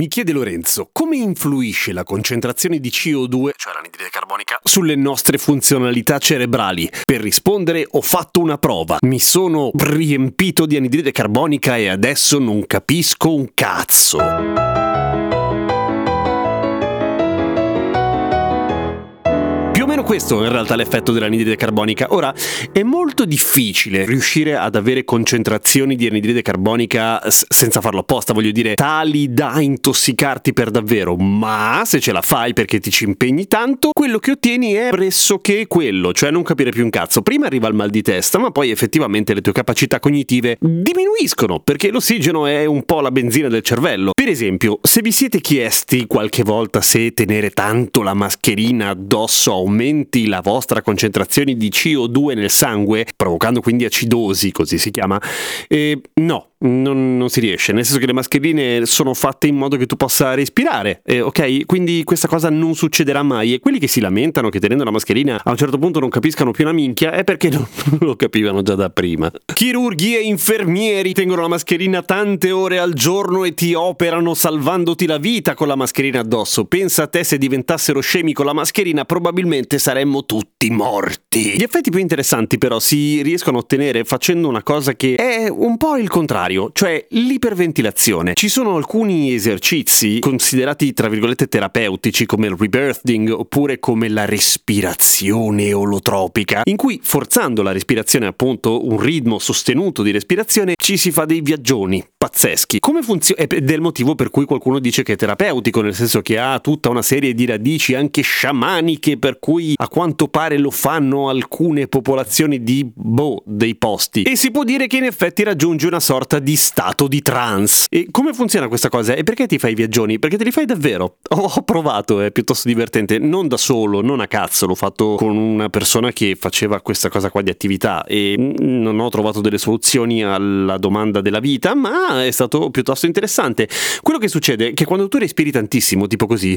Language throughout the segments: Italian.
Mi chiede Lorenzo, come influisce la concentrazione di CO2, cioè l'anidride carbonica, sulle nostre funzionalità cerebrali? Per rispondere ho fatto una prova, mi sono riempito di anidride carbonica e adesso non capisco un cazzo. Questo in realtà l'effetto dell'anidride carbonica. Ora, è molto difficile riuscire ad avere concentrazioni di anidride carbonica s- senza farlo apposta, voglio dire, tali da intossicarti per davvero, ma se ce la fai perché ti ci impegni tanto, quello che ottieni è pressoché quello, cioè non capire più un cazzo. Prima arriva il mal di testa, ma poi effettivamente le tue capacità cognitive diminuiscono, perché l'ossigeno è un po' la benzina del cervello. Per esempio, se vi siete chiesti qualche volta se tenere tanto la mascherina addosso aumenta aumenti la vostra concentrazione di CO2 nel sangue, provocando quindi acidosi, così si chiama, eh, no, non, non, si riesce, nel senso che le mascherine sono fatte in modo che tu possa respirare, eh, ok? Quindi questa cosa non succederà mai e quelli che si lamentano che tenendo la mascherina a un certo punto non capiscano più una minchia è perché non, lo capivano già da prima. Chirurghi e infermieri tengono la mascherina tante ore al giorno e ti operano salvandoti la vita con la mascherina addosso. Pensa a te se diventassero scemi con la mascherina probabilmente saremmo tutti morti. Gli effetti più interessanti però si riescono a ottenere facendo una cosa che è un po' il contrario contrario, cioè l'iperventilazione. Ci sono alcuni esercizi considerati tra virgolette terapeutici come il rebirthing oppure come la respirazione olotropica, in cui forzando la respirazione appunto un ritmo sostenuto di respirazione ci si fa dei viaggioni pazzeschi. Come funziona? È del motivo per cui qualcuno dice che è terapeutico, nel senso che ha tutta una serie di radici anche sciamaniche per cui a quanto pare lo fanno alcune popolazioni di boh dei posti. E si può dire che in effetti raggiunge una sorta di stato di trance. E come funziona questa cosa? E perché ti fai i viaggioni? Perché te li fai davvero. Ho provato, è piuttosto divertente, non da solo, non a cazzo, l'ho fatto con una persona che faceva questa cosa qua di attività e non ho trovato delle soluzioni alla domanda della vita, ma è stato piuttosto interessante. Quello che succede è che quando tu respiri tantissimo, tipo così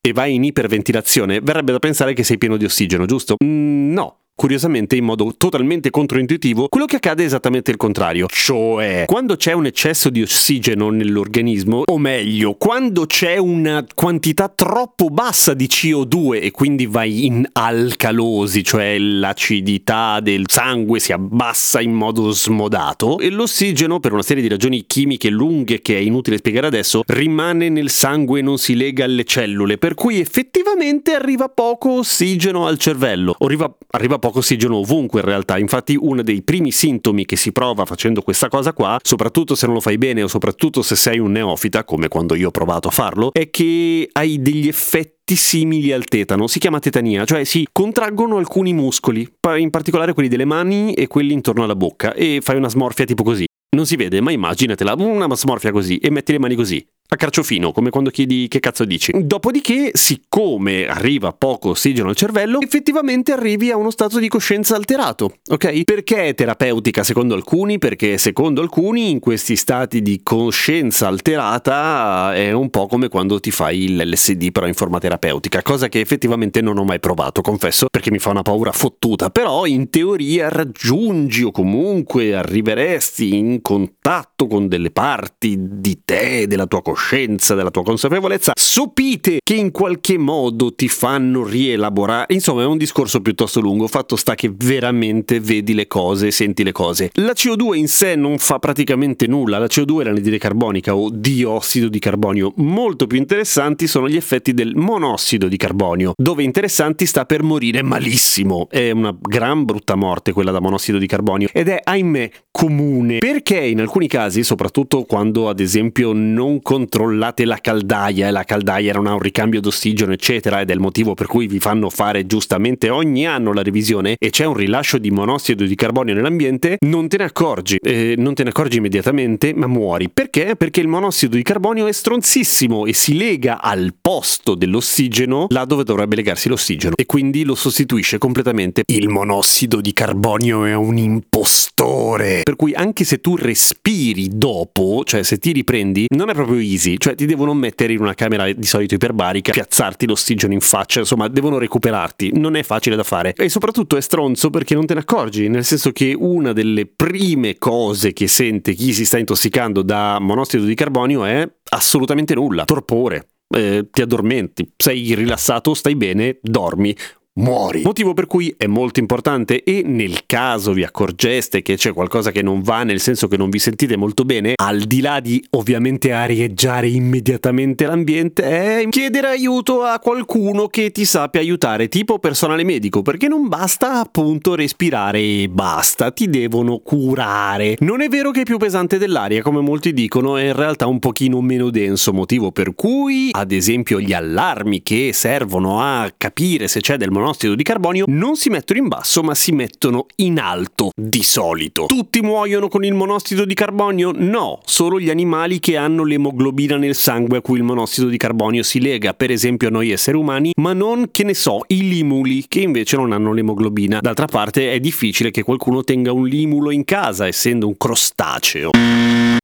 e vai in iperventilazione, verrebbe da pensare che sei pieno di ossigeno, giusto? Mm, no, Curiosamente, in modo totalmente controintuitivo, quello che accade è esattamente il contrario. Cioè, quando c'è un eccesso di ossigeno nell'organismo, o meglio, quando c'è una quantità troppo bassa di CO2 e quindi vai in alcalosi, cioè l'acidità del sangue si abbassa in modo smodato, e l'ossigeno, per una serie di ragioni chimiche lunghe che è inutile spiegare adesso, rimane nel sangue e non si lega alle cellule, per cui effettivamente arriva poco ossigeno al cervello. Arriva, arriva poco ossigeno ovunque in realtà, infatti uno dei primi sintomi che si prova facendo questa cosa qua, soprattutto se non lo fai bene o soprattutto se sei un neofita, come quando io ho provato a farlo, è che hai degli effetti simili al tetano, si chiama tetania, cioè si contraggono alcuni muscoli, in particolare quelli delle mani e quelli intorno alla bocca, e fai una smorfia tipo così. Non si vede, ma immaginatela, una smorfia così e metti le mani così a carciofino, come quando chiedi che cazzo dici. Dopodiché, siccome arriva poco ossigeno al cervello, effettivamente arrivi a uno stato di coscienza alterato, ok? Perché è terapeutica secondo alcuni? Perché secondo alcuni in questi stati di coscienza alterata è un po' come quando ti fai l'LSD però in forma terapeutica, cosa che effettivamente non ho mai provato, confesso, perché mi fa una paura fottuta, però in teoria raggiungi o comunque arriveresti in contatto con delle parti di te, della tua coscienza, coscienza, della tua consapevolezza, sopite che in qualche modo ti fanno rielaborare. Insomma, è un discorso piuttosto lungo. Fatto sta che veramente vedi le cose, senti le cose. La CO2 in sé non fa praticamente nulla. La CO2 è l'anidride carbonica o diossido di carbonio. Molto più interessanti sono gli effetti del monossido di carbonio, dove interessanti sta per morire malissimo. È una gran brutta morte quella da monossido di carbonio ed è, ahimè, comune perché in alcuni casi, soprattutto quando ad esempio non contiene controllate la caldaia e la caldaia non ha un ricambio d'ossigeno eccetera ed è il motivo per cui vi fanno fare giustamente ogni anno la revisione e c'è un rilascio di monossido di carbonio nell'ambiente, non te ne accorgi, eh, non te ne accorgi immediatamente ma muori. Perché? Perché il monossido di carbonio è stronzissimo e si lega al posto dell'ossigeno là dove dovrebbe legarsi l'ossigeno e quindi lo sostituisce completamente. Il monossido di carbonio è un impostore. Per cui anche se tu respiri dopo, cioè se ti riprendi, non è proprio easy, cioè ti devono mettere in una camera di solito iperbarica, piazzarti l'ossigeno in faccia, insomma, devono recuperarti. Non è facile da fare. E soprattutto è stronzo perché non te ne accorgi, nel senso che una delle prime cose che sente chi si sta intossicando da monossido di carbonio è assolutamente nulla, torpore. Eh, ti addormenti, sei rilassato, stai bene, dormi muori. Motivo per cui è molto importante e nel caso vi accorgeste che c'è qualcosa che non va, nel senso che non vi sentite molto bene, al di là di ovviamente arieggiare immediatamente l'ambiente, è chiedere aiuto a qualcuno che ti sappia aiutare, tipo personale medico, perché non basta appunto respirare e basta, ti devono curare. Non è vero che è più pesante dell'aria, come molti dicono, è in realtà un pochino meno denso, motivo per cui, ad esempio, gli allarmi che servono a capire se c'è del monossido monossido di carbonio non si mettono in basso ma si mettono in alto di solito. Tutti muoiono con il monossido di carbonio? No, solo gli animali che hanno l'emoglobina nel sangue a cui il monossido di carbonio si lega, per esempio noi esseri umani, ma non che ne so, i limuli che invece non hanno l'emoglobina. D'altra parte è difficile che qualcuno tenga un limulo in casa essendo un crostaceo.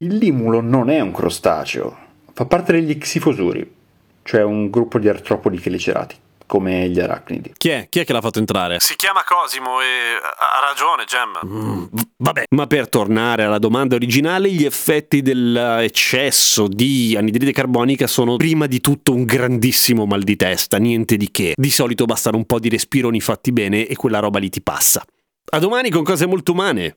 Il limulo non è un crostaceo, fa parte degli xifosuri, cioè un gruppo di artropodi chelicerati come gli arachnidi. Chi è? Chi è che l'ha fatto entrare? Si chiama Cosimo e ha ragione, Gem. Mm, vabbè, ma per tornare alla domanda originale, gli effetti dell'eccesso di anidride carbonica sono prima di tutto un grandissimo mal di testa, niente di che. Di solito bastano un po' di respironi fatti bene e quella roba lì ti passa. A domani con cose molto umane.